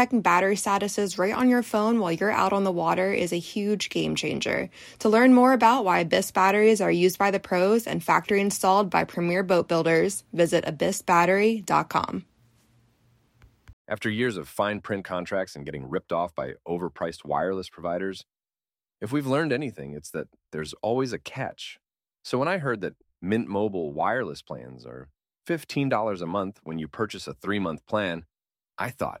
checking battery statuses right on your phone while you're out on the water is a huge game changer. To learn more about why Abyss batteries are used by the pros and factory installed by premier boat builders, visit abyssbattery.com. After years of fine print contracts and getting ripped off by overpriced wireless providers, if we've learned anything, it's that there's always a catch. So when I heard that Mint Mobile wireless plans are $15 a month when you purchase a three month plan, I thought,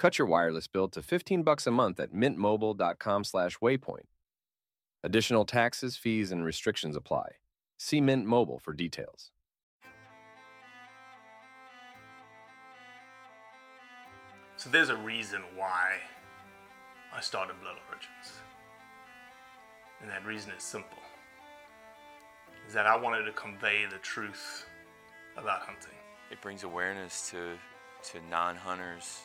Cut your wireless bill to 15 bucks a month at mintmobile.com/waypoint. Additional taxes, fees, and restrictions apply. See Mint Mobile for details. So there's a reason why I started Blood Origins. And that reason is simple. Is that I wanted to convey the truth about hunting. It brings awareness to to non-hunters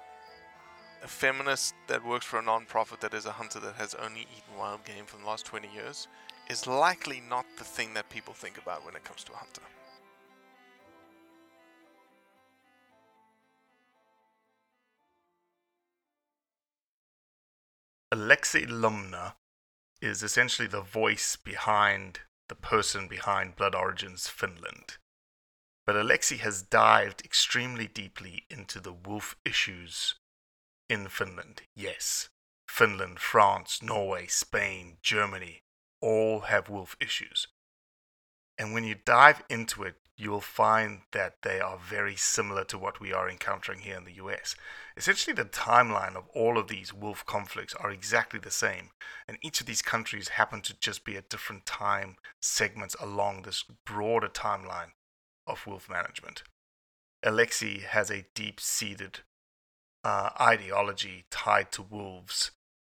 a feminist that works for a non-profit that is a hunter that has only eaten wild game for the last 20 years is likely not the thing that people think about when it comes to a hunter. Aleksi Lumme is essentially the voice behind the person behind Blood Origins Finland. But Aleksi has dived extremely deeply into the wolf issues in Finland. Yes, Finland, France, Norway, Spain, Germany all have wolf issues. And when you dive into it, you'll find that they are very similar to what we are encountering here in the US. Essentially, the timeline of all of these wolf conflicts are exactly the same, and each of these countries happen to just be at different time segments along this broader timeline of wolf management. Aleksi has a deep seated uh, ideology tied to wolves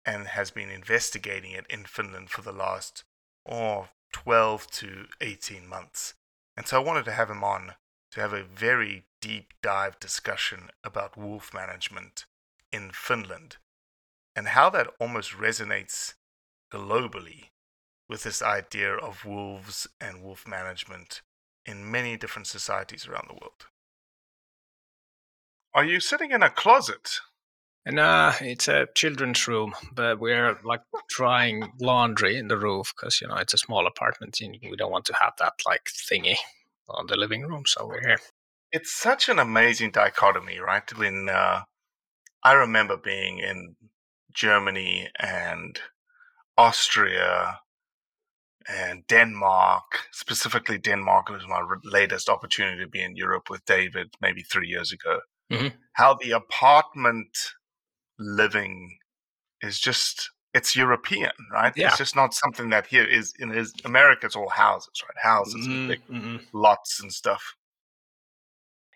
and has been investigating it in Finland for the last oh, 12 to 18 months. And so I wanted to have him on to have a very deep dive discussion about wolf management in Finland and how that almost resonates globally with this idea of wolves and wolf management in many different societies around the world. Are you sitting in a closet? Nah, it's a children's room, but we're like drying laundry in the roof because you know it's a small apartment and we don't want to have that like thingy on the living room. So we're here. It's such an amazing dichotomy, right? When uh, I remember being in Germany and Austria and Denmark, specifically Denmark, it was my latest opportunity to be in Europe with David maybe three years ago. Mhm. How the apartment living is just it's European, right? Yeah. It's just not something that here is in is America. It's all houses, right? Houses and big Mm-mm. lots and stuff.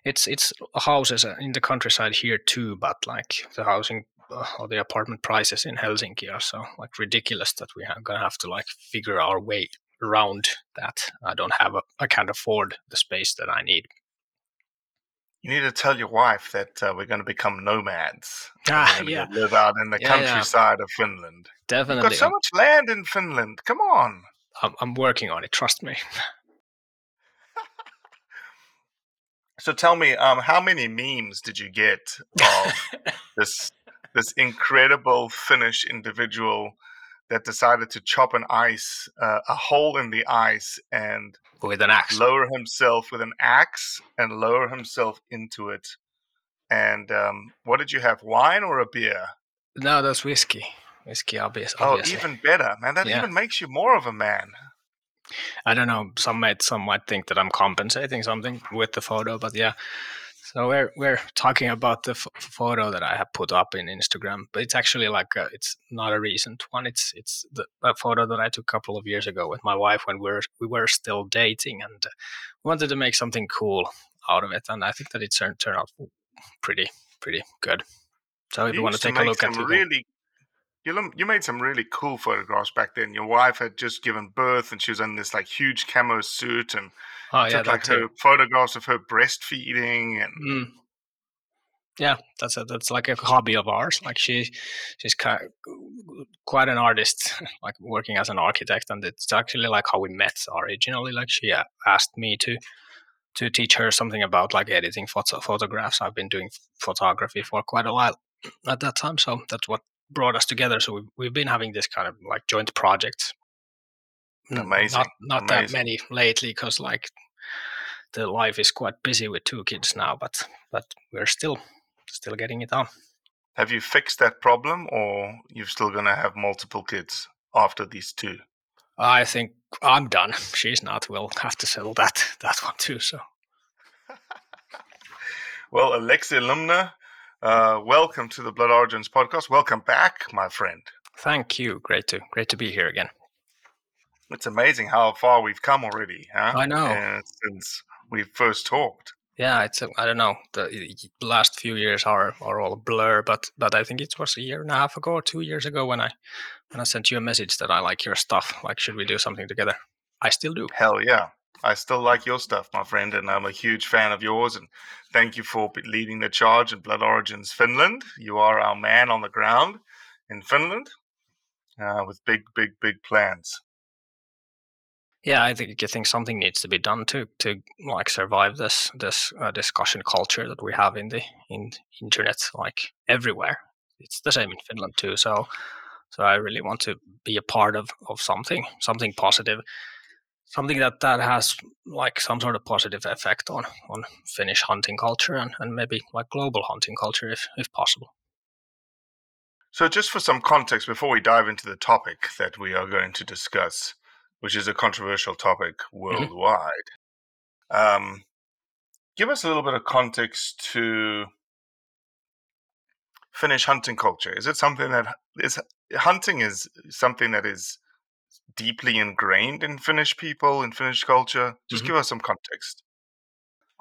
It's it's houses uh, in the countryside here too, but like the housing uh, or the apartment prices in Helsinki are so like ridiculous that we are gonna have to like figure our way around that. I don't have a I can't afford the space that I need you need to tell your wife that uh, we're going to become nomads. Ah, yeah. Live out in the yeah, countryside yeah. of Finland. Definitely. You've got so much land in Finland. Come on. I'm, I'm working on it. Trust me. so tell me, um, how many memes did you get of this this incredible Finnish individual that decided to chop an ice, uh, a hole in the ice, and with an axe, lower himself with an axe, and lower himself into it. And um, what did you have? Wine or a beer? No, that's whiskey. Whiskey, obvious. Oh, even better, man. That Yeah. even makes you more of a man. I don't know. Some might some might think that I'm compensating something with the photo, but yeah. So we're we're talking about the f- photo that I have put up in Instagram, but it's actually like a, it's not a recent one. It's it's the a photo that I took a couple of years ago with my wife when we were we were still dating, and uh, wanted to make something cool out of it, and I think that it turned turned out pretty pretty good. So if you, want to take a look at it, really, you you made some really cool photographs back then. Your wife had just given birth, and she was in this like huge camo suit, and oh yeah, took like too. her photographs of her breastfeeding, and Mm. Yeah, that's a, that's like a hobby of ours. Like she, she's quite an artist, like working as an architect, and it's actually like how we met originally. Like she asked me to to teach her something about like editing photo- photographs. I've been doing photography for quite a while at that time, so that's what brought us together. So we've, we've been having this kind of like joint projects. Amazing, Not not that many lately, because like the life is quite busy with two kids now, but but we're still still getting it on. have you fixed that problem, or you're still gonna have multiple kids after these two? I think I'm done. She's not. We'll have to settle that that one too. So Well, Aleksi Lumme, uh, welcome to the Blood Origins podcast. Welcome back, my friend. thank you. Great to great to be here again. It's amazing how far we've come already, huh? I know. Uh, since we first talked. Yeah, it's I I don't know. The the last few years are are all a blur, but but I think it was a year and a half ago or two years ago when I when I sent you a message that I like your stuff. Like, should we do something together? I still do. Hell yeah. I still like your stuff, my friend, and I'm a huge fan of yours. And thank you for leading the charge in Blood Origins Finland. You are our man on the ground in Finland uh, with big, big, big plans. Yeah, I think I think something needs to be done to to like survive this this uh, discussion culture that we have in the in internet like everywhere. It's the same in Finland too. So so I really want to be a part of of something something positive, something that that has like some sort of positive effect on on Finnish hunting culture and, and maybe like global hunting culture if if possible. So, just for some context before we dive into the topic that we are going to discuss, which is a controversial topic worldwide, um, give us a little bit of context to Finnish hunting culture. Is it something that is hunting is something that is deeply ingrained in Finnish people in Finnish culture? Just Mhm. give us some context.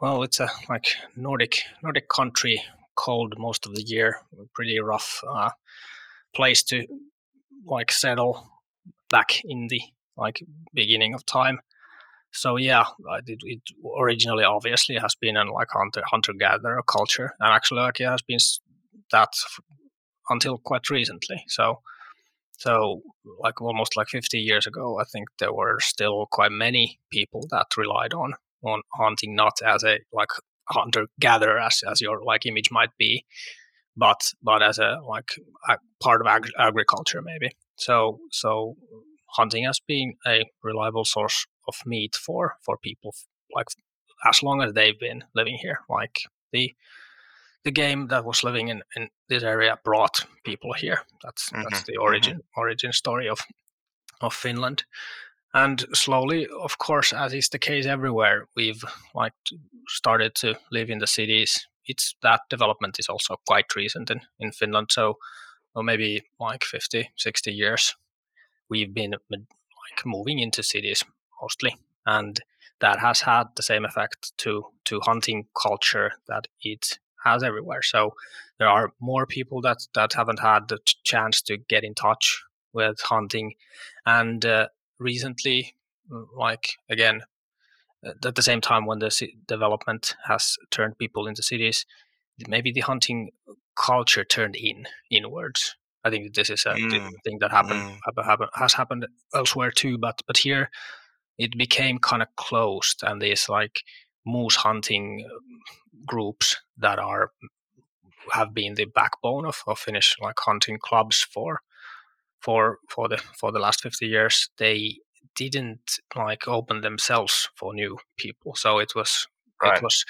Well, it's a like Nordic Nordic country, cold most of the year, pretty rough uh, place to like settle back in the like beginning of time. So yeah, it, it originally obviously has been an like hunter hunter gatherer culture, and actually like it has been that f- until quite recently. So so like almost like 50 years ago, I think there were still quite many people that relied on on hunting not as a like hunter gatherer as, as your like image might be but but as a like a part of ag- agriculture maybe. So so hunting has been a reliable source of meat for for people like as long as they've been living here like the the game that was living in, in this area brought people here. That's that's Mhm, the origin origin story of of Finland. And slowly of course as is the case everywhere we've like started to live in the cities. It's that development is also quite recent in, in finland. So well, maybe like 50 60 years we've been like moving into cities mostly. And that has had the same effect to to hunting culture that it has everywhere. So there are more people that that haven't had the ch- chance to get in touch with hunting. And uh, recently mm, like again uh, at the same time when the development has turned people into cities maybe the hunting culture turned in inwards. I think this is a Mm, thing that happened, mm. hap- happen, has happened elsewhere too but but here it became kind of closed and this like moose hunting groups that are have been the backbone of, of Finnish like hunting clubs for for for the for the last 50 years they didn't like open themselves for new people. So it was Right. it was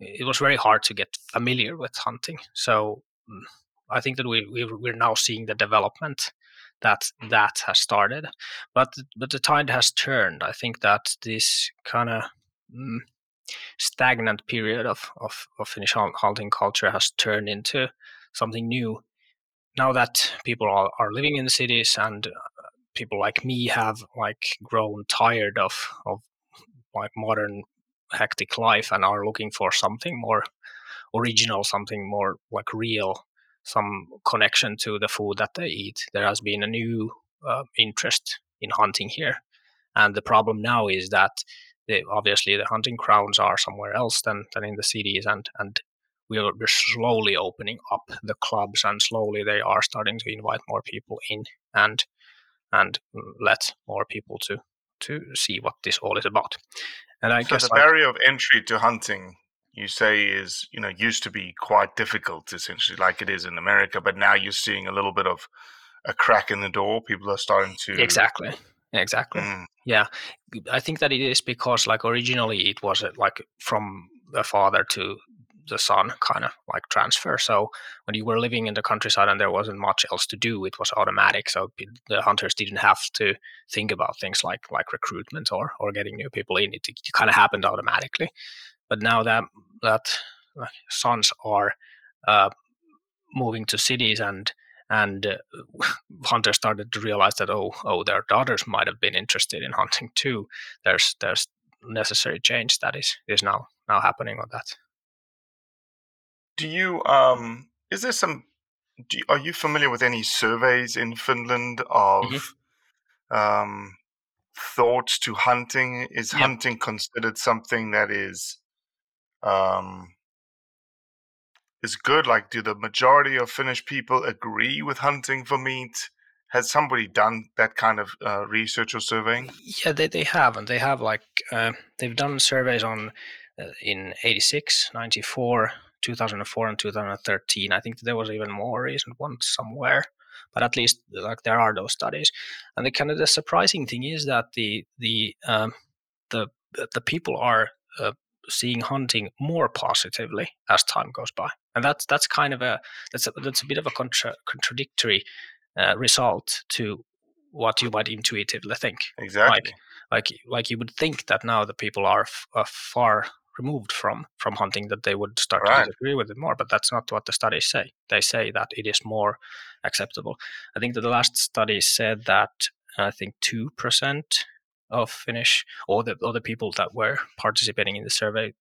it was very hard to get familiar with hunting. So mm, i think that we, we we're now seeing the development that that has started. But but the tide has turned. I think that this kind of mm, stagnant period of, of, of Finnish hun- hunting culture has turned into something new. Now that people are, are living in cities and uh, people like me have like grown tired of, of like modern hectic life and are looking for something more original, something more like real, some connection to the food that they eat. There has been a new uh, interest in hunting here. And the problem now is that the, obviously the hunting grounds are somewhere else than, than in the cities and and we're, we're slowly opening up the clubs and slowly they are starting to invite more people in and and let more people to to see what this all is about and i so guess the like, barrier of entry to hunting, you say, is you know used to be quite difficult, essentially, like it is in America. But now you're seeing a little bit of a crack in the door. People are starting to exactly exactly. Mm, yeah. I think that it is because like originally it was uh, like from the father to the son kind of like transfer. So when you were living in the countryside and there wasn't much else to do it was automatic. So the hunters didn't have to think about things like like recruitment or or getting new people in. It, it kind of happened automatically. But now that that sons are uh, moving to cities and and uh, hunters started to realize that oh oh their daughters might have been interested in hunting too there's there's necessary change that is is now now happening on that Do you um is there some do you, are you familiar with any surveys in Finland of Mm-hmm. um thoughts to hunting? Is Yep. hunting considered something that is um is good? Like do the majority of Finnish people agree with hunting for meat? Has somebody done that kind of uh, research or surveying? yeah they, they have and they have like uh, they've done surveys on uh, in 86 94 2004 and 2013 i think there was even more recent ones somewhere but at least like there are those studies and the kind of the surprising thing is that the the um, the the people are uh, seeing hunting more positively as time goes by and that's that's kind of a that's a, that's a bit of a contra- contradictory uh, result to what you might intuitively think Exactly. like like you would think that now the people are, f- are far removed from from hunting that they would start Right. to disagree with it more but that's not what the studies say they say that it is more acceptable i think that the last study said that i think 2% of finnish or the other people that were participating in the survey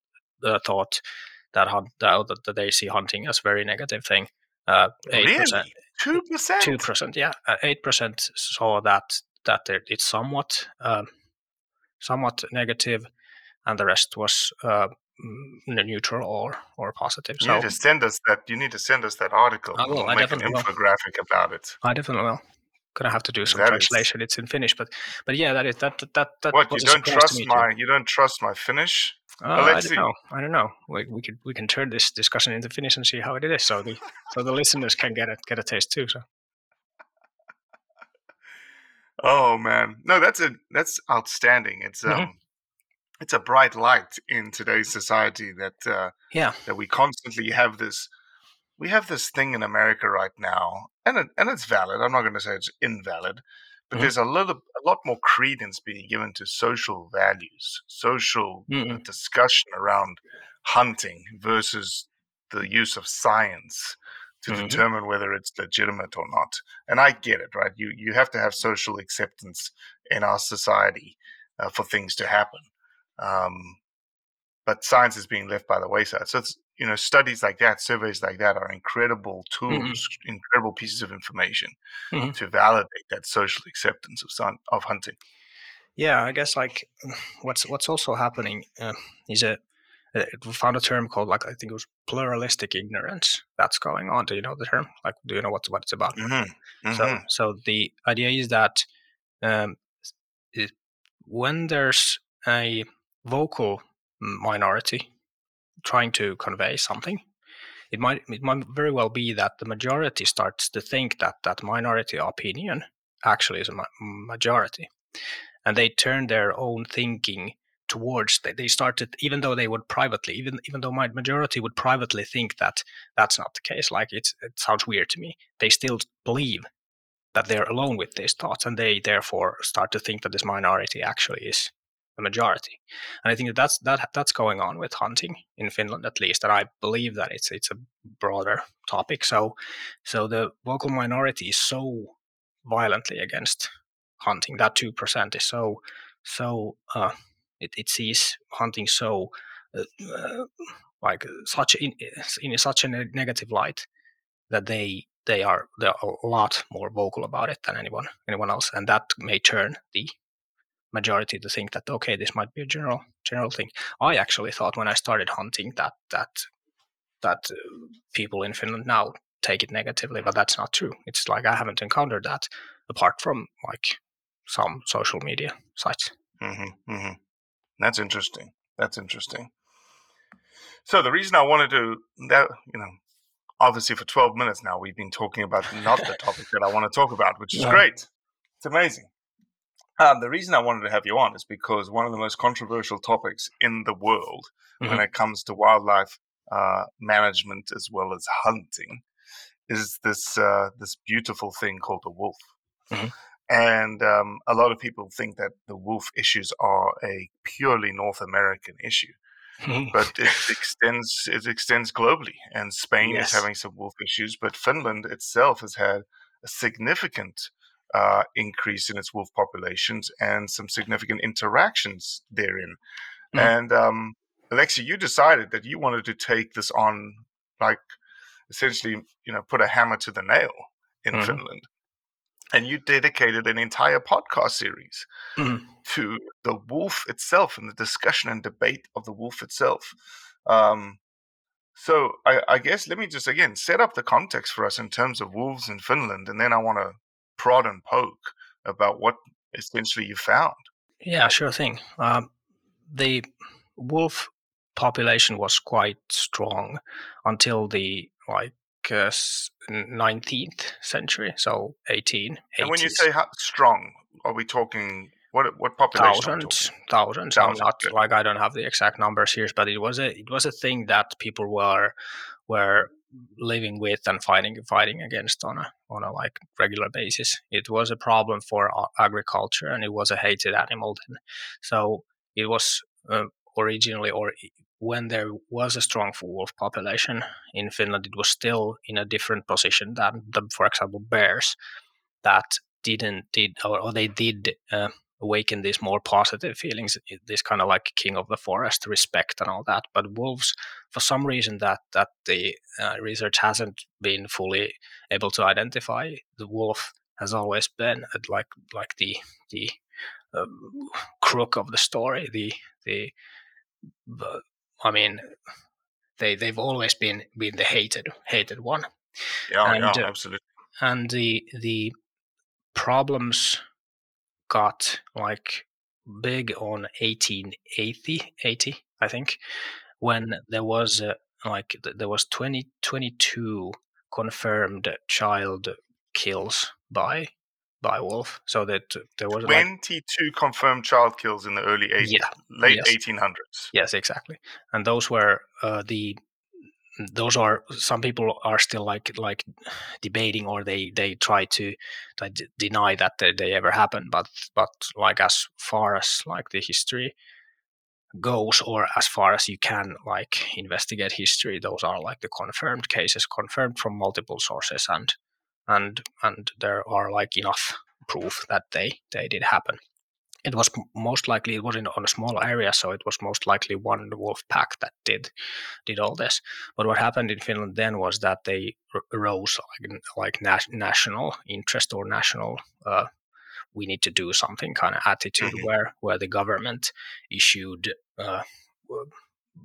uh, thought that hunt that, that they see hunting as a very negative thing uh, 8% Really? Two percent? two percent, yeah, Uh, eight percent saw that that it's somewhat um, somewhat negative, and the rest was uh, neutral or or positive. You So need to send us that. You need to send us that article. I will, We'll I make an definitely will. infographic about it. I definitely will. Gonna have to do some That is- translation. It's in Finnish, but but yeah, that is that that that. What you don't trust my you don't trust my Finnish? Uh, I don't know. I don't know. We, we could we can turn this discussion into Finnish and see how it is, so the so the listeners can get a get a taste too. So Oh man, no, that's a that's outstanding. It's um, Mhm. it's a bright light in today's society that uh, yeah, that we constantly have this. We have this thing in America right now, and it, and it's valid. I'm not going to say it's invalid, but Mhm. there's a little a lot more credence being given to social values, social Mhm. discussion around hunting versus the use of science to Mhm. determine whether it's legitimate or not. And I get it, right? You you have to have social acceptance in our society uh, for things to happen. Um, but science is being left by the wayside. So it's you know studies like that, surveys like that are incredible tools, incredible pieces of information Mhm. to validate that social acceptance of sun, of hunting. yeah. I guess like what's what's also happening uh, is a we found a term called like I think it was pluralistic ignorance that's going on. Do you know the term? Like, do you know what what it's about? Mm-hmm. So, so the idea is that um, it, when there's a vocal minority trying to convey something. It might it might very well be that the majority starts to think that that minority opinion actually is a ma- majority. And they turn their own thinking towards that they started even though they would privately even even though my majority would privately think that that's not the case like it's it sounds weird to me they still believe that they're alone with these thoughts and they therefore start to think that this minority actually is the majority. And i think that that's that that's going on with hunting in finland at least and i believe that it's it's a broader topic. So so the vocal minority is so violently against hunting that 2% is so so uh, it, it sees hunting so uh, uh, like such in, in such a negative light that they they are they're a lot more vocal about it than anyone anyone else, and that may turn the majority to think that okay, this might be a general general thing. I actually thought when I started hunting that that that uh, people in Finland now take it negatively, but that's not true. It's like I haven't encountered that apart from like some social media sites. Mm-hmm, mm-hmm. That's interesting. That's interesting. So the reason I wanted to that you know, obviously for 12 minutes now we've been talking about not the topic that I want to talk about, which is yeah. great. It's amazing. Um, the reason I wanted to have you on is because one of the most controversial topics in the world mm-hmm. when it comes to wildlife uh, management as well as hunting is this uh, this beautiful thing called the wolf. Mm-hmm. And um, a lot of people think that the wolf issues are a purely North American issue, but it extends it extends globally. And Spain yes. is having some wolf issues, but Finland itself has had a significant uh, increase in its wolf populations and some significant interactions therein. Mm. And um, Aleksi, you decided that you wanted to take this on, like essentially, you know, put a hammer to the nail in mm-hmm. Finland and you dedicated an entire podcast series mm-hmm. to the wolf itself and the discussion and debate of the wolf itself. Um, so I, I, guess let me just again set up the context for us in terms of wolves in Finland, and then I want to prod and poke about what essentially you found. Yeah, sure thing. Um, the wolf population was quite strong until the like uh, 19th century, so 18. And when you say strong, are we talking what what population? Thousands, thousands. I'm not like I don't have the exact numbers here, but it was a it was a thing that people were were living with and fighting fighting against on a on a like regular basis. It was a problem for agriculture, and it was a hated animal then. So it was uh, originally or when there was a strong wolf population in Finland, it was still in a different position than, the, for example, bears that didn't did or, or they did uh, awaken these more positive feelings, this kind of like king of the forest respect and all that. But wolves, for some reason, that that the uh, research hasn't been fully able to identify, the wolf has always been like like the the um, crook of the story, the the I mean, they they've always been been the hated hated one. Yeah, and, yeah, uh, absolutely. And the the problems got like big on 1880 80 i think when there was uh, like there was 20 22 confirmed child kills by by wolf. So that there was 22 like, confirmed child kills in the early 80s, yeah, late yes. 1800s. Yes, exactly. And those were uh, the those are some people are still like like debating or they they try to, d- deny that they, they ever happened but but like as far as like the history goes or as far as you can like investigate history those are like the confirmed cases confirmed from multiple sources and and and there are like enough proof that they they did happen. It was most likely it was in on a small area, so it was most likely one wolf pack that did did all this. But what happened in Finland then was that they rose like like na- national interest or national uh, we need to do something kind of attitude mm-hmm. where where the government issued uh,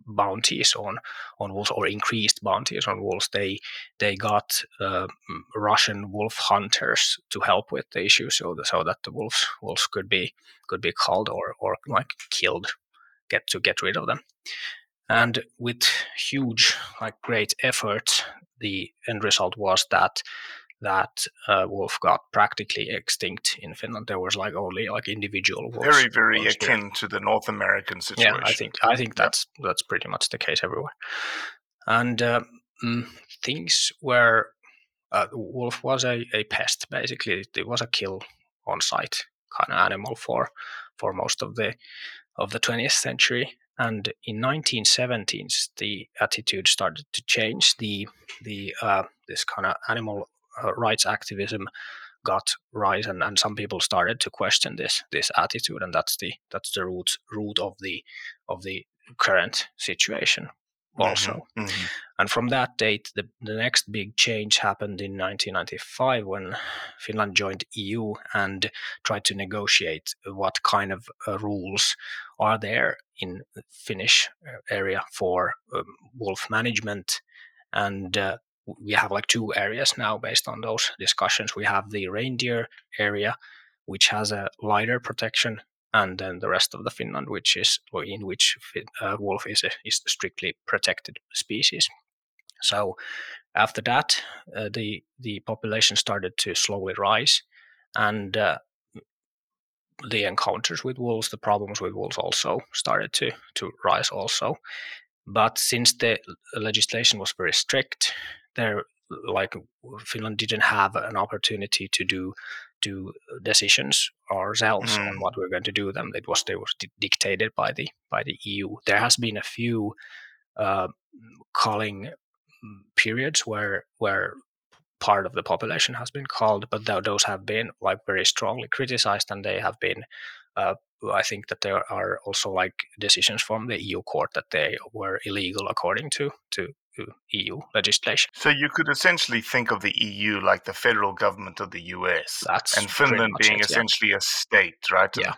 bounties on on wolves or increased bounties on wolves. They they got uh, Russian wolf hunters to help with the issue, so the, so that the wolves wolves could be could be called or or like killed get to get rid of them. And with huge, like great effort, the end result was that that uh, wolf got practically extinct in Finland. There was like only like individual wolves. Very, very akin to the North American situation. Yeah, I think I think that's that's pretty much the case everywhere. And uh, mm, things were uh, wolf was a, a pest basically. It was a kill on site kind of animal for for most of the of the 20th century. And in 1917s, the attitude started to change. The the uh, this kind of animal rights activism got rise, and, and some people started to question this this attitude, and that's the that's the root root of the of the current situation also. Mm-hmm, mm-hmm. And from that date, the, the next big change happened in 1995 when Finland joined EU and tried to negotiate what kind of uh, rules are there in Finnish uh, area for um, wolf management. And uh, we have like two areas now based on those discussions. We have the reindeer area, which has a lighter protection and then the rest of the Finland, which is in which uh, wolf is a is strictly protected species. So after that, uh, the the population started to slowly rise, and uh, the encounters with wolves, the problems with wolves, also started to to rise also. But since the legislation was very strict, there like Finland didn't have an opportunity to do do decisions ourselves mm. on what we're going to do them. It was they were dictated by the by the EU. There has been a few uh, calling mm, periods where where part of the population has been called, but th- those have been like very strongly criticized, and they have been. Uh, I think that there are also like decisions from the EU court that they were illegal according to to EU legislation. So you could essentially think of the EU like the federal government of the US, That's and Finland being it, essentially yeah. a state, right? Yeah,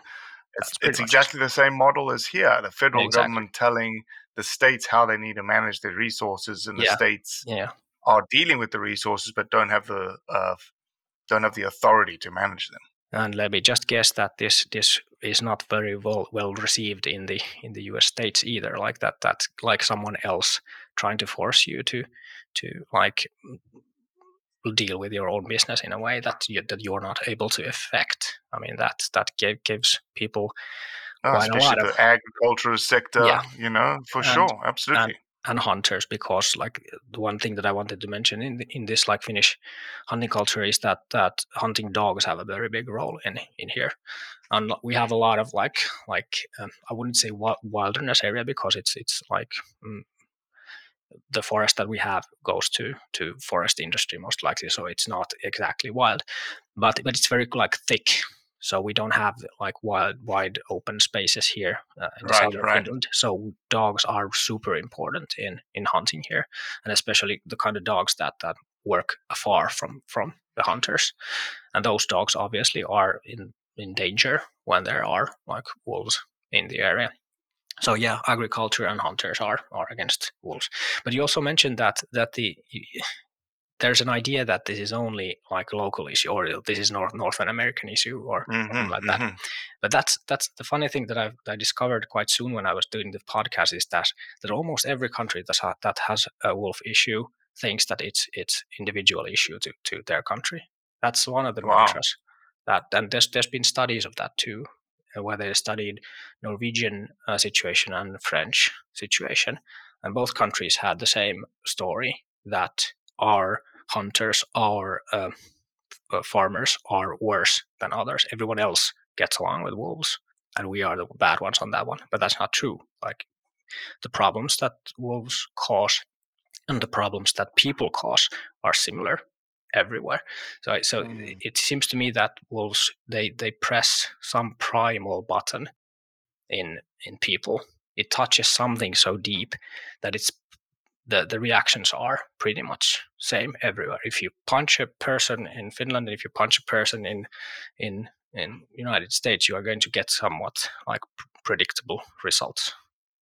it's, it's exactly it. the same model as here. The federal exactly. government telling the states how they need to manage their resources, and the yeah. states yeah. are dealing with the resources but don't have the uh, don't have the authority to manage them. And let me just guess that this this is not very well well received in the in the U.S. states either. Like that that like someone else trying to force you to to like deal with your own business in a way that you, that you're not able to affect. I mean that that give, gives people oh, quite a lot of the agricultural sector. Yeah. you know for and, sure, absolutely. And, and hunters because like the one thing that I wanted to mention in in this like Finnish hunting culture is that that hunting dogs have a very big role in in here, and we have a lot of like like um, I wouldn't say wilderness area because it's it's like mm, the forest that we have goes to to forest industry most likely, so it's not exactly wild, but but it's very like thick so we don't have like wide, wide open spaces here uh, in right, southern right. Finland. So dogs are super important in in hunting here, and especially the kind of dogs that that work afar from from the hunters. And those dogs obviously are in in danger when there are like wolves in the area. So yeah, agriculture and hunters are are against wolves. But you also mentioned that that the there's an idea that this is only like a local issue or this is North North American issue or mm-hmm, something like that. Mm-hmm. But that's that's the funny thing that I've I discovered quite soon when I was doing the podcast is that that almost every country that ha- that has a wolf issue thinks that it's it's individual issue to, to their country. That's one of the wow. mantras. That and there's there's been studies of that too, where they studied Norwegian uh, situation and French situation, and both countries had the same story that our hunters, our uh, uh, farmers are worse than others. Everyone else gets along with wolves, and we are the bad ones on that one. But that's not true. Like the problems that wolves cause and the problems that people cause are similar everywhere. So, so mm. it seems to me that wolves they they press some primal button in in people. It touches something so deep that it's the, the reactions are pretty much same everywhere. If you punch a person in Finland and if you punch a person in in in United States, you are going to get somewhat like predictable results.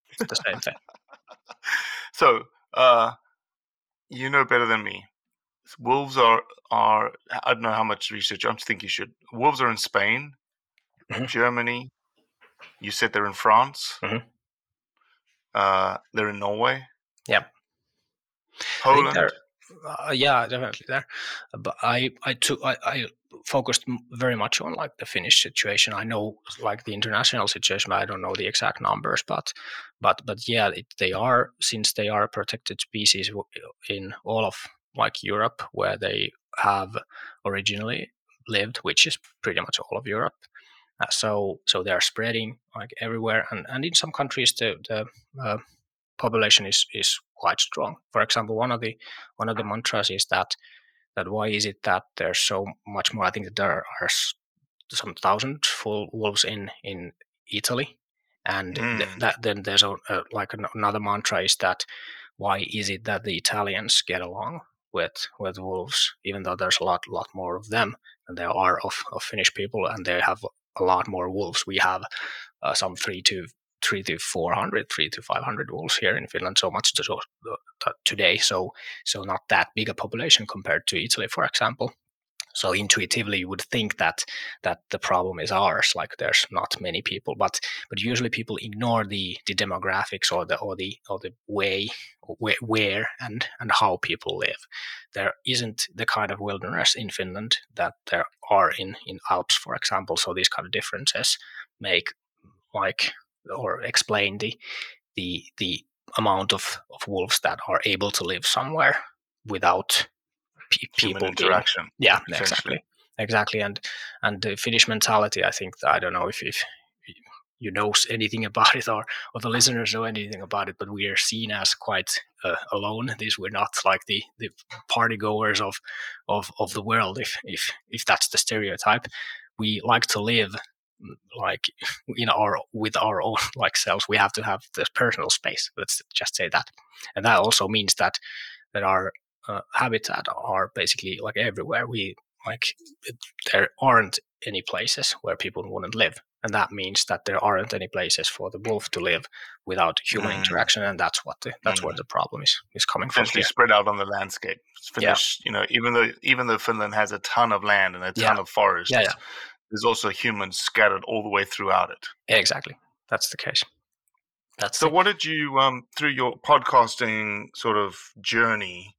It's the same thing. so uh, you know better than me. Wolves are are I don't know how much research. I'm thinking you should. Wolves are in Spain, mm-hmm. Germany. You said they're in France. Mm-hmm. Uh, they're in Norway. Yeah. Poland. Uh, yeah, definitely there. But I, I took, I, I focused very much on like the Finnish situation. I know like the international situation. but I don't know the exact numbers, but, but, but yeah, it, they are since they are a protected species in all of like Europe, where they have originally lived, which is pretty much all of Europe. Uh, so, so they are spreading like everywhere, and, and in some countries the the uh, population is is quite strong. For example, one of the one of the mantras is that that why is it that there's so much more? I think that there are some thousand full wolves in in Italy, and mm. th- that then there's a, a, like another mantra is that why is it that the Italians get along with with wolves, even though there's a lot lot more of them than there are of, of Finnish people, and they have a lot more wolves. We have uh, some three to three to 400, three to 500 wolves here in Finland, so much to, to, today. So, so not that big a population compared to Italy, for example. So intuitively, you would think that that the problem is ours, like there's not many people, but but usually people ignore the the demographics or the or the or the way where, where and and how people live. There isn't the kind of wilderness in Finland that there are in in Alps, for example. So these kind of differences make like or explain the the the amount of, of wolves that are able to live somewhere without pe- people interaction. Being, yeah, exactly, exactly. And and the Finnish mentality, I think I don't know if if you know anything about it or, or the listeners know anything about it, but we are seen as quite uh, alone. These we're not like the the party goers of of of the world, if if if that's the stereotype. We like to live like in our with our own like selves we have to have this personal space let's just say that and that also means that that our uh, habitat are basically like everywhere we like there aren't any places where people wouldn't live and that means that there aren't any places for the wolf to live without human mm. interaction and that's what the, that's mm. where the problem is is coming from essentially spread out on the landscape Finnish, yeah. you know even though even though finland has a ton of land and a ton yeah. of forests yeah, yeah there's also humans scattered all the way throughout it. Exactly, that's the case. That's so. What did you um through your podcasting sort of journey?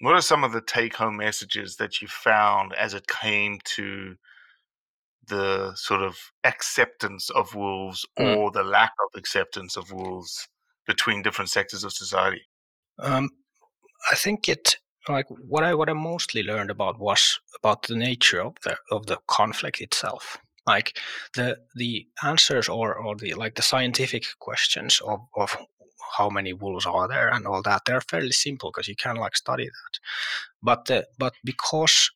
What are some of the take-home messages that you found as it came to the sort of acceptance of wolves mm. or the lack of acceptance of wolves between different sectors of society? Um, I think it like what I what I mostly learned about was about the nature of the of the conflict itself. Like the the answers or or the like the scientific questions of of how many wolves are there and all that they're fairly simple because you can like study that. But the, but because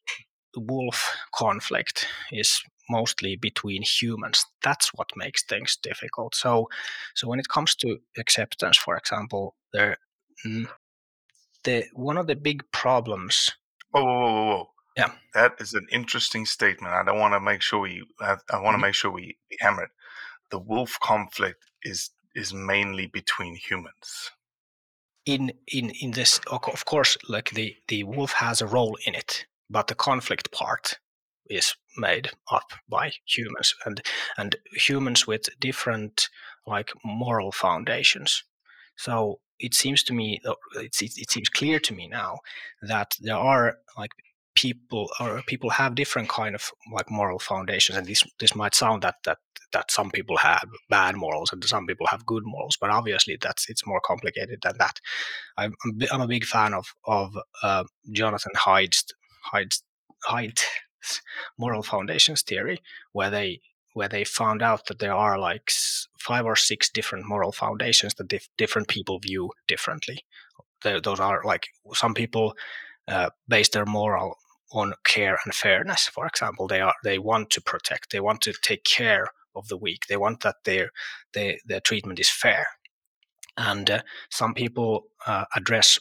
the wolf conflict is mostly between humans that's what makes things difficult so so when it comes to acceptance for example there mm, the one of the big problems. Whoa, whoa, whoa, whoa! Yeah, that is an interesting statement. I don't want to make sure we. I, I want to mm-hmm. make sure we hammer it. The wolf conflict is is mainly between humans. In in in this, of course, like the the wolf has a role in it, but the conflict part is made up by humans and and humans with different like moral foundations. So it seems to me, uh, it, it seems clear to me now that there are like people or people have different kind of like moral foundations and this this might sound that that that some people have bad morals and some people have good morals but obviously that's it's more complicated than that i'm, I'm a big fan of of uh, jonathan Haidt's Haidt moral foundations theory where they where they found out that there are like five or six different moral foundations that dif- different people view differently. those are like some people uh, base their moral on care and fairness. For example, they are they want to protect, they want to take care of the weak, they want that their their, their treatment is fair. And uh, some people uh, address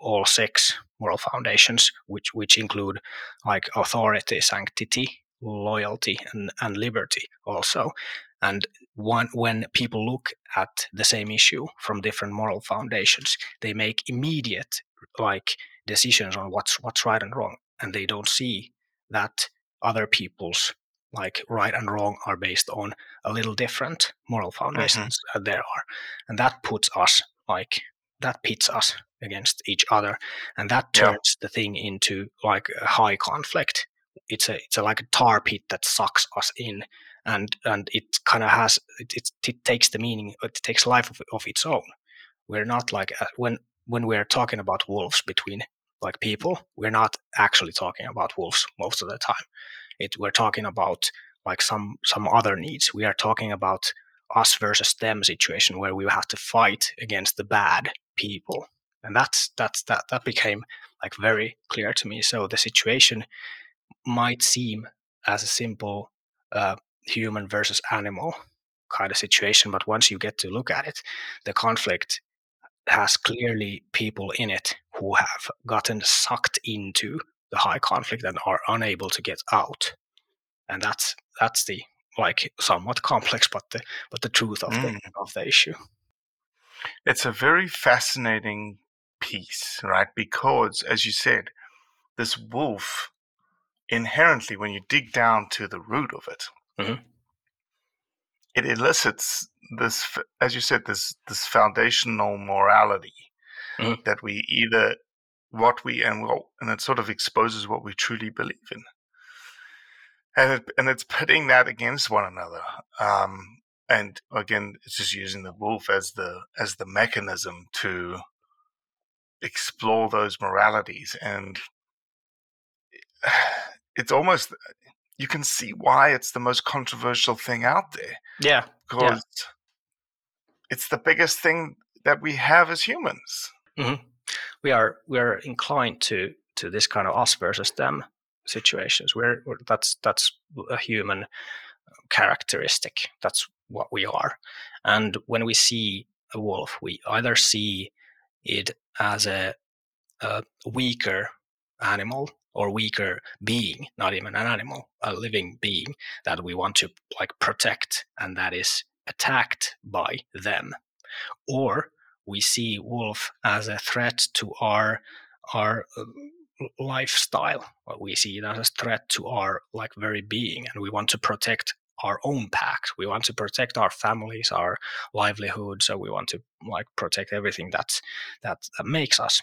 all six moral foundations, which which include like authority, sanctity, loyalty and, and liberty also. And one, when people look at the same issue from different moral foundations, they make immediate like decisions on what's what's right and wrong, and they don't see that other people's like right and wrong are based on a little different moral foundations mm-hmm. there are and that puts us like that pits us against each other and that turns yeah. the thing into like a high conflict it's a it's a, like a tar pit that sucks us in and and it kind of has it, it, it, takes the meaning it takes life of, of its own we're not like uh, when when we're talking about wolves between like people we're not actually talking about wolves most of the time. It we're talking about like some some other needs. We are talking about us versus them situation where we have to fight against the bad people. And that's that's that that became like very clear to me. So the situation might seem as a simple uh, human versus animal kind of situation but once you get to look at it the conflict has clearly people in it who have gotten sucked into the high conflict and are unable to get out and that's that's the like somewhat complex but the but the truth of mm. the of the issue it's a very fascinating piece right because as you said this wolf inherently when you dig down to the root of it mm-hmm. It elicits this as you said this this foundational morality mm-hmm. that we either what we and what and it sort of exposes what we truly believe in and it, and it's putting that against one another um, and again it's just using the wolf as the as the mechanism to explore those moralities and it's almost you can see why it's the most controversial thing out there. Yeah because yeah. it's the biggest thing that we have as humans. Mm-hmm. we are we are inclined to to this kind of us versus them situations. Where, where that's that's a human characteristic. That's what we are. And when we see a wolf we either see it as a, a weaker animal or weaker being not even an animal a living being that we want to like protect and that is attacked by them or we see wolf as a threat to our our um, lifestyle. We see it as a threat to our like very being, and we want to protect our own pack. We want to protect our families, our livelihoods. So we want to like protect everything that, that makes us.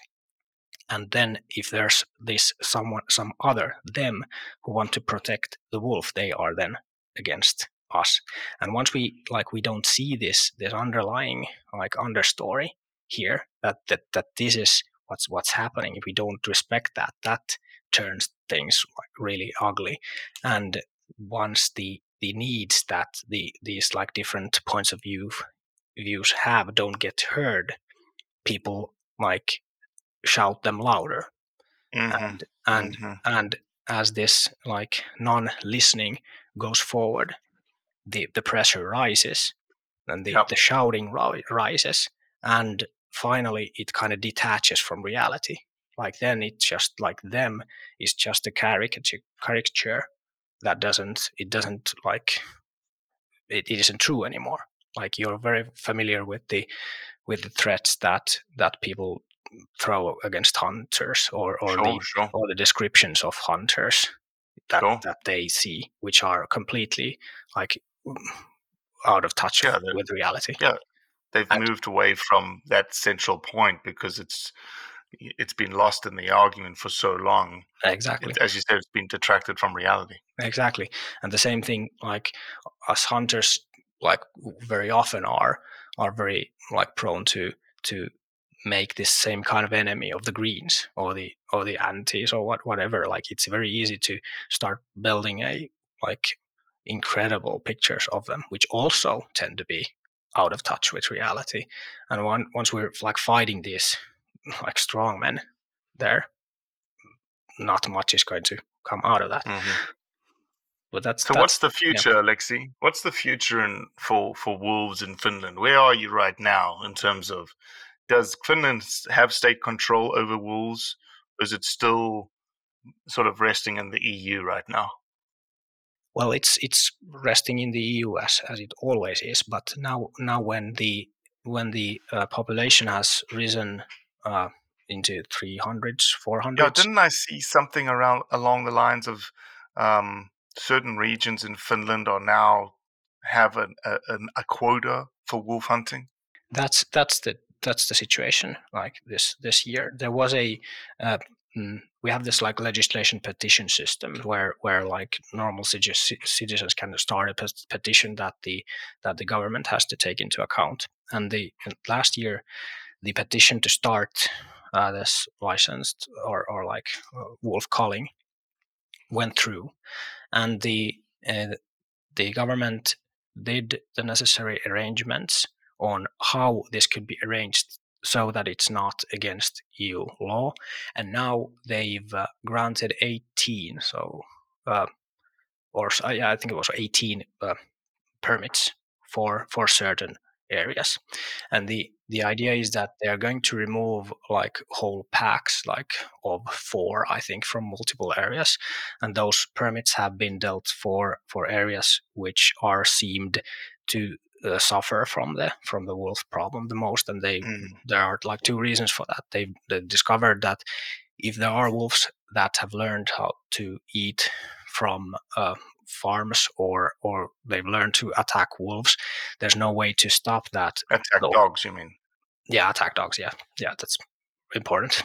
And then if there's this someone, some other them who want to protect the wolf, they are then against us. And once we like we don't see this this underlying like understory here that that that this is what's what's happening if we don't respect that that turns things really ugly and once the the needs that the these like different points of view views have don't get heard people like shout them louder mm-hmm. and and mm-hmm. and as this like non-listening goes forward the the pressure rises and the, yep. the shouting rises and finally it kind of detaches from reality like then it's just like them is just a caricature caricature that doesn't it doesn't like it, it isn't true anymore like you're very familiar with the with the threats that that people throw against hunters or or, sure, the, sure. or the descriptions of hunters that sure. that they see which are completely like out of touch yeah, with reality yeah they've and, moved away from that central point because it's it's been lost in the argument for so long. Exactly. It, as you said, it's been detracted from reality. Exactly. And the same thing, like us hunters, like very often are, are very like prone to to make this same kind of enemy of the greens or the or the antis or what whatever. Like it's very easy to start building a like incredible pictures of them, which also tend to be out of touch with reality. And one, once we're like fighting these like strong men there, not much is going to come out of that. Mm-hmm. But that's so. That's, what's the future, yeah. Aleksi? What's the future in, for for wolves in Finland? Where are you right now in terms of does Finland have state control over wolves? Is it still sort of resting in the EU right now? well, it's it's resting in the EU as, as it always is. But now now when the when the uh, population has risen uh, into 300s, 400s. Yeah, didn't I see something around along the lines of um, certain regions in Finland are now have an, a, an, a quota for wolf hunting? That's that's the that's the situation. Like this this year, there was a uh, mm, we have this like legislation petition system where where like normal citizens can start a petition that the that the government has to take into account. And the last year, the petition to start uh, this licensed or or like uh, wolf calling went through, and the uh, the government did the necessary arrangements on how this could be arranged so that it's not against EU law. And now they've uh, granted 18, so uh, or uh, yeah, I think it was 18 uh, permits for for certain areas, and the the idea is that they are going to remove like whole packs like of four i think from multiple areas and those permits have been dealt for for areas which are seemed to uh, suffer from the from the wolf problem the most and they mm. there are like two reasons for that. They, they discovered that if there are wolves that have learned how to eat from uh, farms or or they've learned to attack wolves there's no way to stop that attack dogs you mean? Yeah attack dogs yeah. Yeah that's important.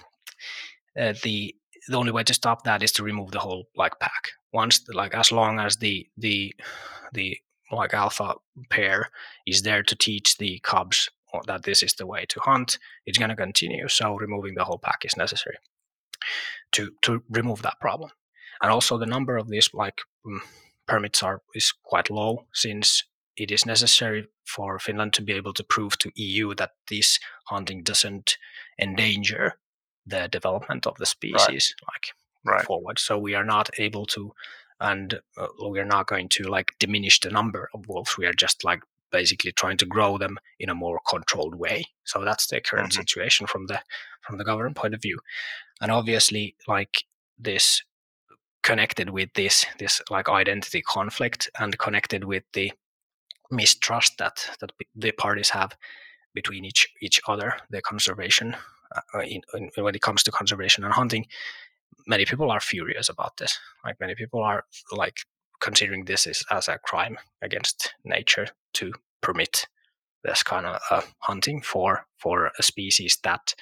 Uh, the the only way to stop that is to remove the whole like pack. Once like as long as the the the like alpha pair is there to teach the cubs that this is the way to hunt, it's going to continue. So removing the whole pack is necessary to to remove that problem. And also the number of these like um, permits are is quite low since it is necessary for Finland to be able to prove to EU that this hunting doesn't endanger the development of the species right. like right. forward. So we are not able to and uh, we're not going to like diminish the number of wolves. We are just like basically trying to grow them in a more controlled way. So that's the current mm-hmm. situation from the from the government point of view. And obviously like this connected with this this like identity conflict and connected with the mistrust that that the parties have between each each other the conservation uh, in, in, when it comes to conservation and hunting many people are furious about this. Like many people are like considering this as, as a crime against nature to permit this kind of uh, hunting for for a species that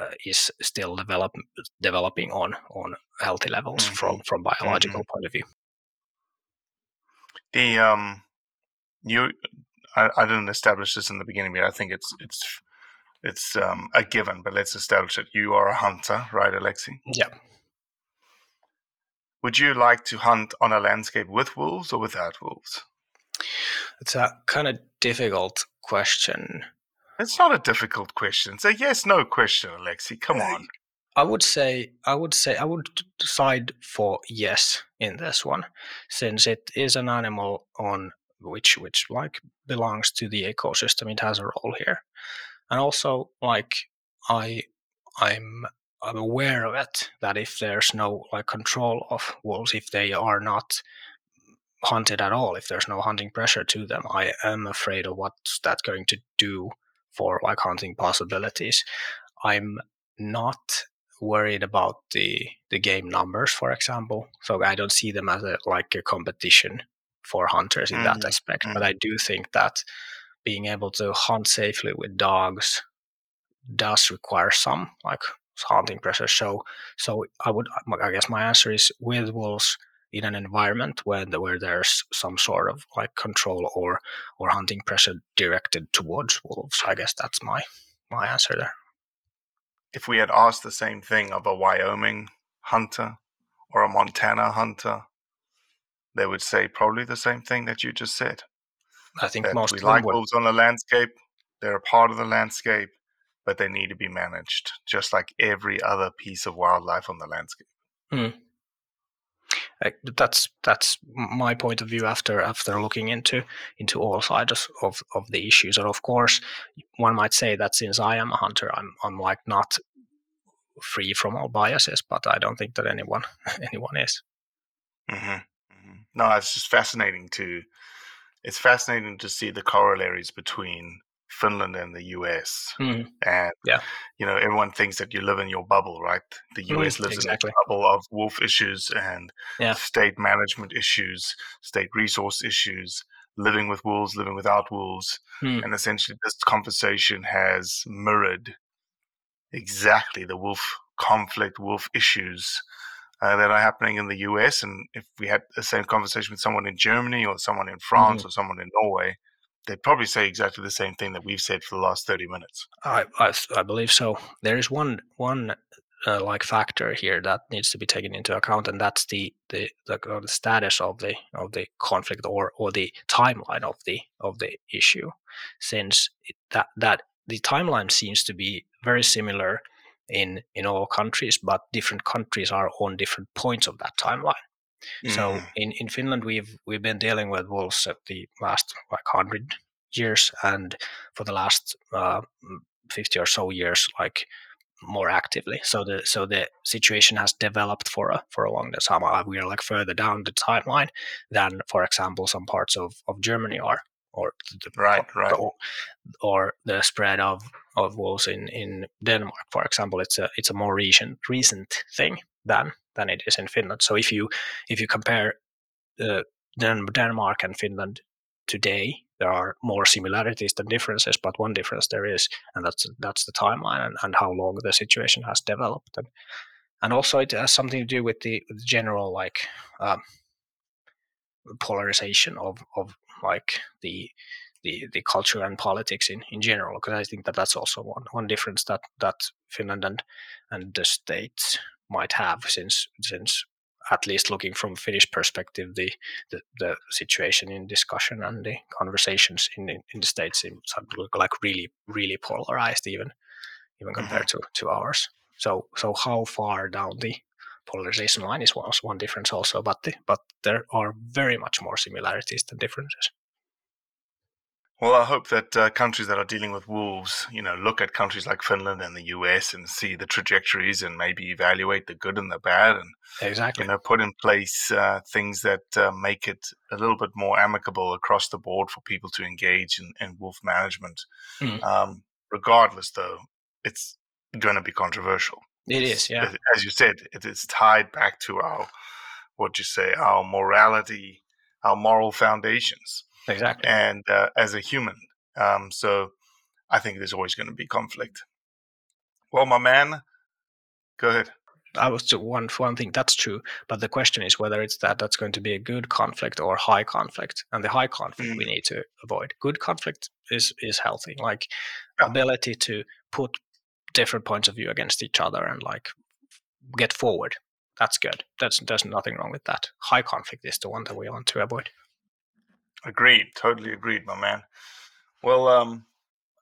uh, is still develop, developing on on healthy levels mm-hmm. from from biological mm-hmm. point of view. The um, you, I, I didn't establish this in the beginning, but I think it's it's it's um, a given, but let's establish it. You are a hunter, right, Aleksi? Yeah. Would you like to hunt on a landscape with wolves or without wolves? It's a kind of difficult question. It's not a difficult question. It's a yes no question, Aleksi. Come uh, on. I would say I would say I would decide for yes in this one, since it is an animal on which which like belongs to the ecosystem. It has a role here and also like I I'm I'm aware of it that if there's no like control of wolves, if they are not hunted at all, if there's no hunting pressure to them, I am afraid of what's that going to do for like hunting possibilities. I'm not worried about the the game numbers, for example. So I don't see them as a like a competition for hunters in mm that aspect. mm But I do think that being able to hunt safely with dogs does require some like hunting pressure. So, so I would, uh, I guess my answer is with wolves in an environment where where there's some sort of like control or or hunting pressure directed towards wolves. I guess that's my my answer there. If we had asked the same thing of a Wyoming hunter or a Montana hunter, they would say probably the same thing that you just said. I think most we like wolves on the landscape. They're a part of the landscape, but they need to be managed just like every other piece of wildlife on the landscape. Hmm. That's that's my point of view after after looking into into all sides of, of the issues. And of course, one might say that since I am a hunter, I'm I'm like not free from all biases, but I don't think that anyone anyone is. Mm-hmm. Mm-hmm. No, it's just fascinating to it's fascinating to see the corollaries between Finland and the US. Mhm. And Yeah. you know, everyone thinks that you live in your bubble, right? The US lives exactly. in a bubble of wolf issues and Yeah. state management issues, state resource issues, living with wolves, living without wolves. Hmm. And essentially, this conversation has mirrored exactly the wolf conflict, wolf issues uh, that are happening in the US. And if we had the same conversation with someone in Germany or someone in France or someone in Norway, they'd probably say exactly the same thing that we've said for the last 30 minutes. I, I I believe so. There is one one uh, like factor here that needs to be taken into account, and that's the the the, uh, the status of the of the conflict or or the timeline of the of the issue, since it, that that the timeline seems to be very similar in in all countries, but different countries are on different points of that timeline. So Mm. in, in Finland, we've we've been dealing with wolves at the last like hundred years, and for the last uh, fifty or so years, like more actively. So the so the situation has developed for a for a long time. Uh, We are like further down the timeline than, for example, some parts of, of Germany are, or the, Right, right. or, or the spread of, of wolves in, in Denmark, for example. It's a it's a more recent recent thing than than it is in Finland. So if you if you compare uh, Denmark and Finland today, there are more similarities than differences. But one difference there is, and that's that's the timeline and, and how long the situation has developed, and and also it has something to do with the, with the general like um, polarization of of like the the, the culture and politics in, in general because I think that that's also one, one difference that, that Finland and, and the states might have since since at least looking from Finnish perspective the, the, the situation in discussion and the conversations in, in, in the states seem like really really polarized even even mm-hmm. compared to, to ours. So so how far down the polarization line is one, one difference also but the, but there are very much more similarities than differences Well, I hope that uh, countries that are dealing with wolves, you know, look at countries like Finland and the US and see the trajectories and maybe evaluate the good and the bad and, exactly you know, put in place uh, things that uh, make it a little bit more amicable across the board for people to engage in, in wolf management. Mm. Um, regardless, though, it's going to be controversial. it is yeah As- As you said, it is tied back to our, what you say, our morality, our moral foundations exactly and uh, as a human. Um, so I think there's always going to be conflict. Well, my man, go ahead. I was to one one thing that's true, but the question is whether it's that that's going to be a good conflict or high conflict, and the high conflict we Mm. need to avoid. Good conflict is is healthy, like Yeah. ability to put different points of view against each other and like get forward. That's good. That's there's nothing wrong with that. High conflict is the one that we want to avoid. Agreed. Totally agreed, my man. Well, um,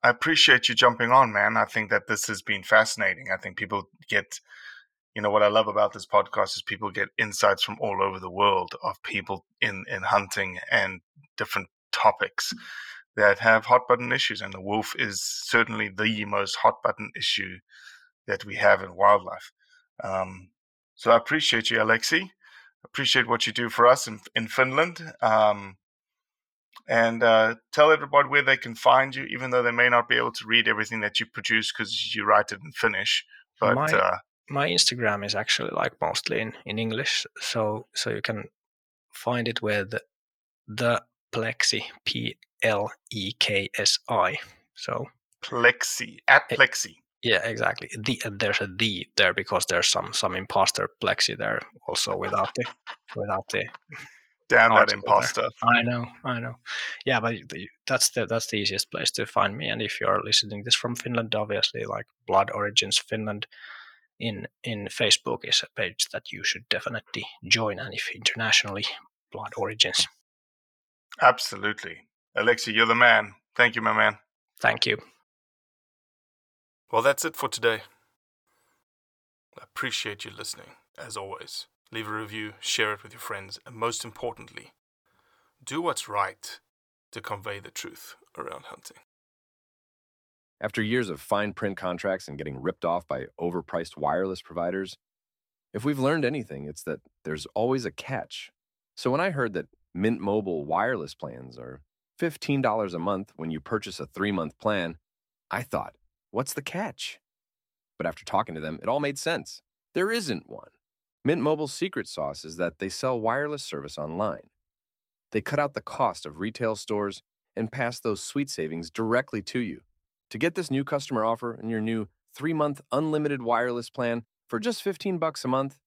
I appreciate you jumping on, man. I think that this has been fascinating. I think people get, you know, what I love about this podcast is people get insights from all over the world of people in in hunting and different topics that have hot button issues, and the wolf is certainly the most hot button issue that we have in wildlife. Um, so I appreciate you, Aleksi. Appreciate what you do for us in in Finland. Um, and uh, tell everybody where they can find you, even though they may not be able to read everything that you produce because you write it in Finnish. But My- uh, My Instagram is actually like mostly in, in English, so so you can find it with the Pleksi P L E K S I. So Pleksi at Pleksi. Yeah, exactly. The there's a the there because there's some some imposter plexi there also without the without the. Damn that imposter. I know, I know. Yeah, but the- that's the that's the easiest place to find me. And if you're listening this from Finland, obviously, like Blood Origins Finland in in Facebook is a page that you should definitely join. And if internationally, Blood Origins. Absolutely. Aleksi, you're the man. Thank you, my man. Thank you. Well, that's it for today. I appreciate you listening, as always. Leave a review, share it with your friends, and most importantly, do what's right to convey the truth around hunting. After years of fine print contracts and getting ripped off by overpriced wireless providers, if we've learned anything, it's that there's always a catch. So when I heard that Mint Mobile wireless plans are $15 a month when you purchase a three month plan, I thought, what's the catch? But after talking to them, it all made sense. There isn't one. Mint Mobile's secret sauce is that they sell wireless service online. They cut out the cost of retail stores and pass those sweet savings directly to you. To get this new customer offer and your new 3-month unlimited wireless plan for just 15 bucks a month,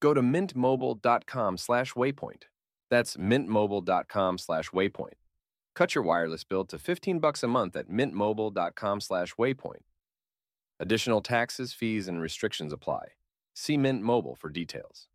go to mintmobile.com/waypoint. That's mintmobile.com/waypoint. Cut your wireless bill to 15 bucks a month at mintmobile.com/waypoint. Additional taxes, fees, and restrictions apply. See Mint Mobile for details.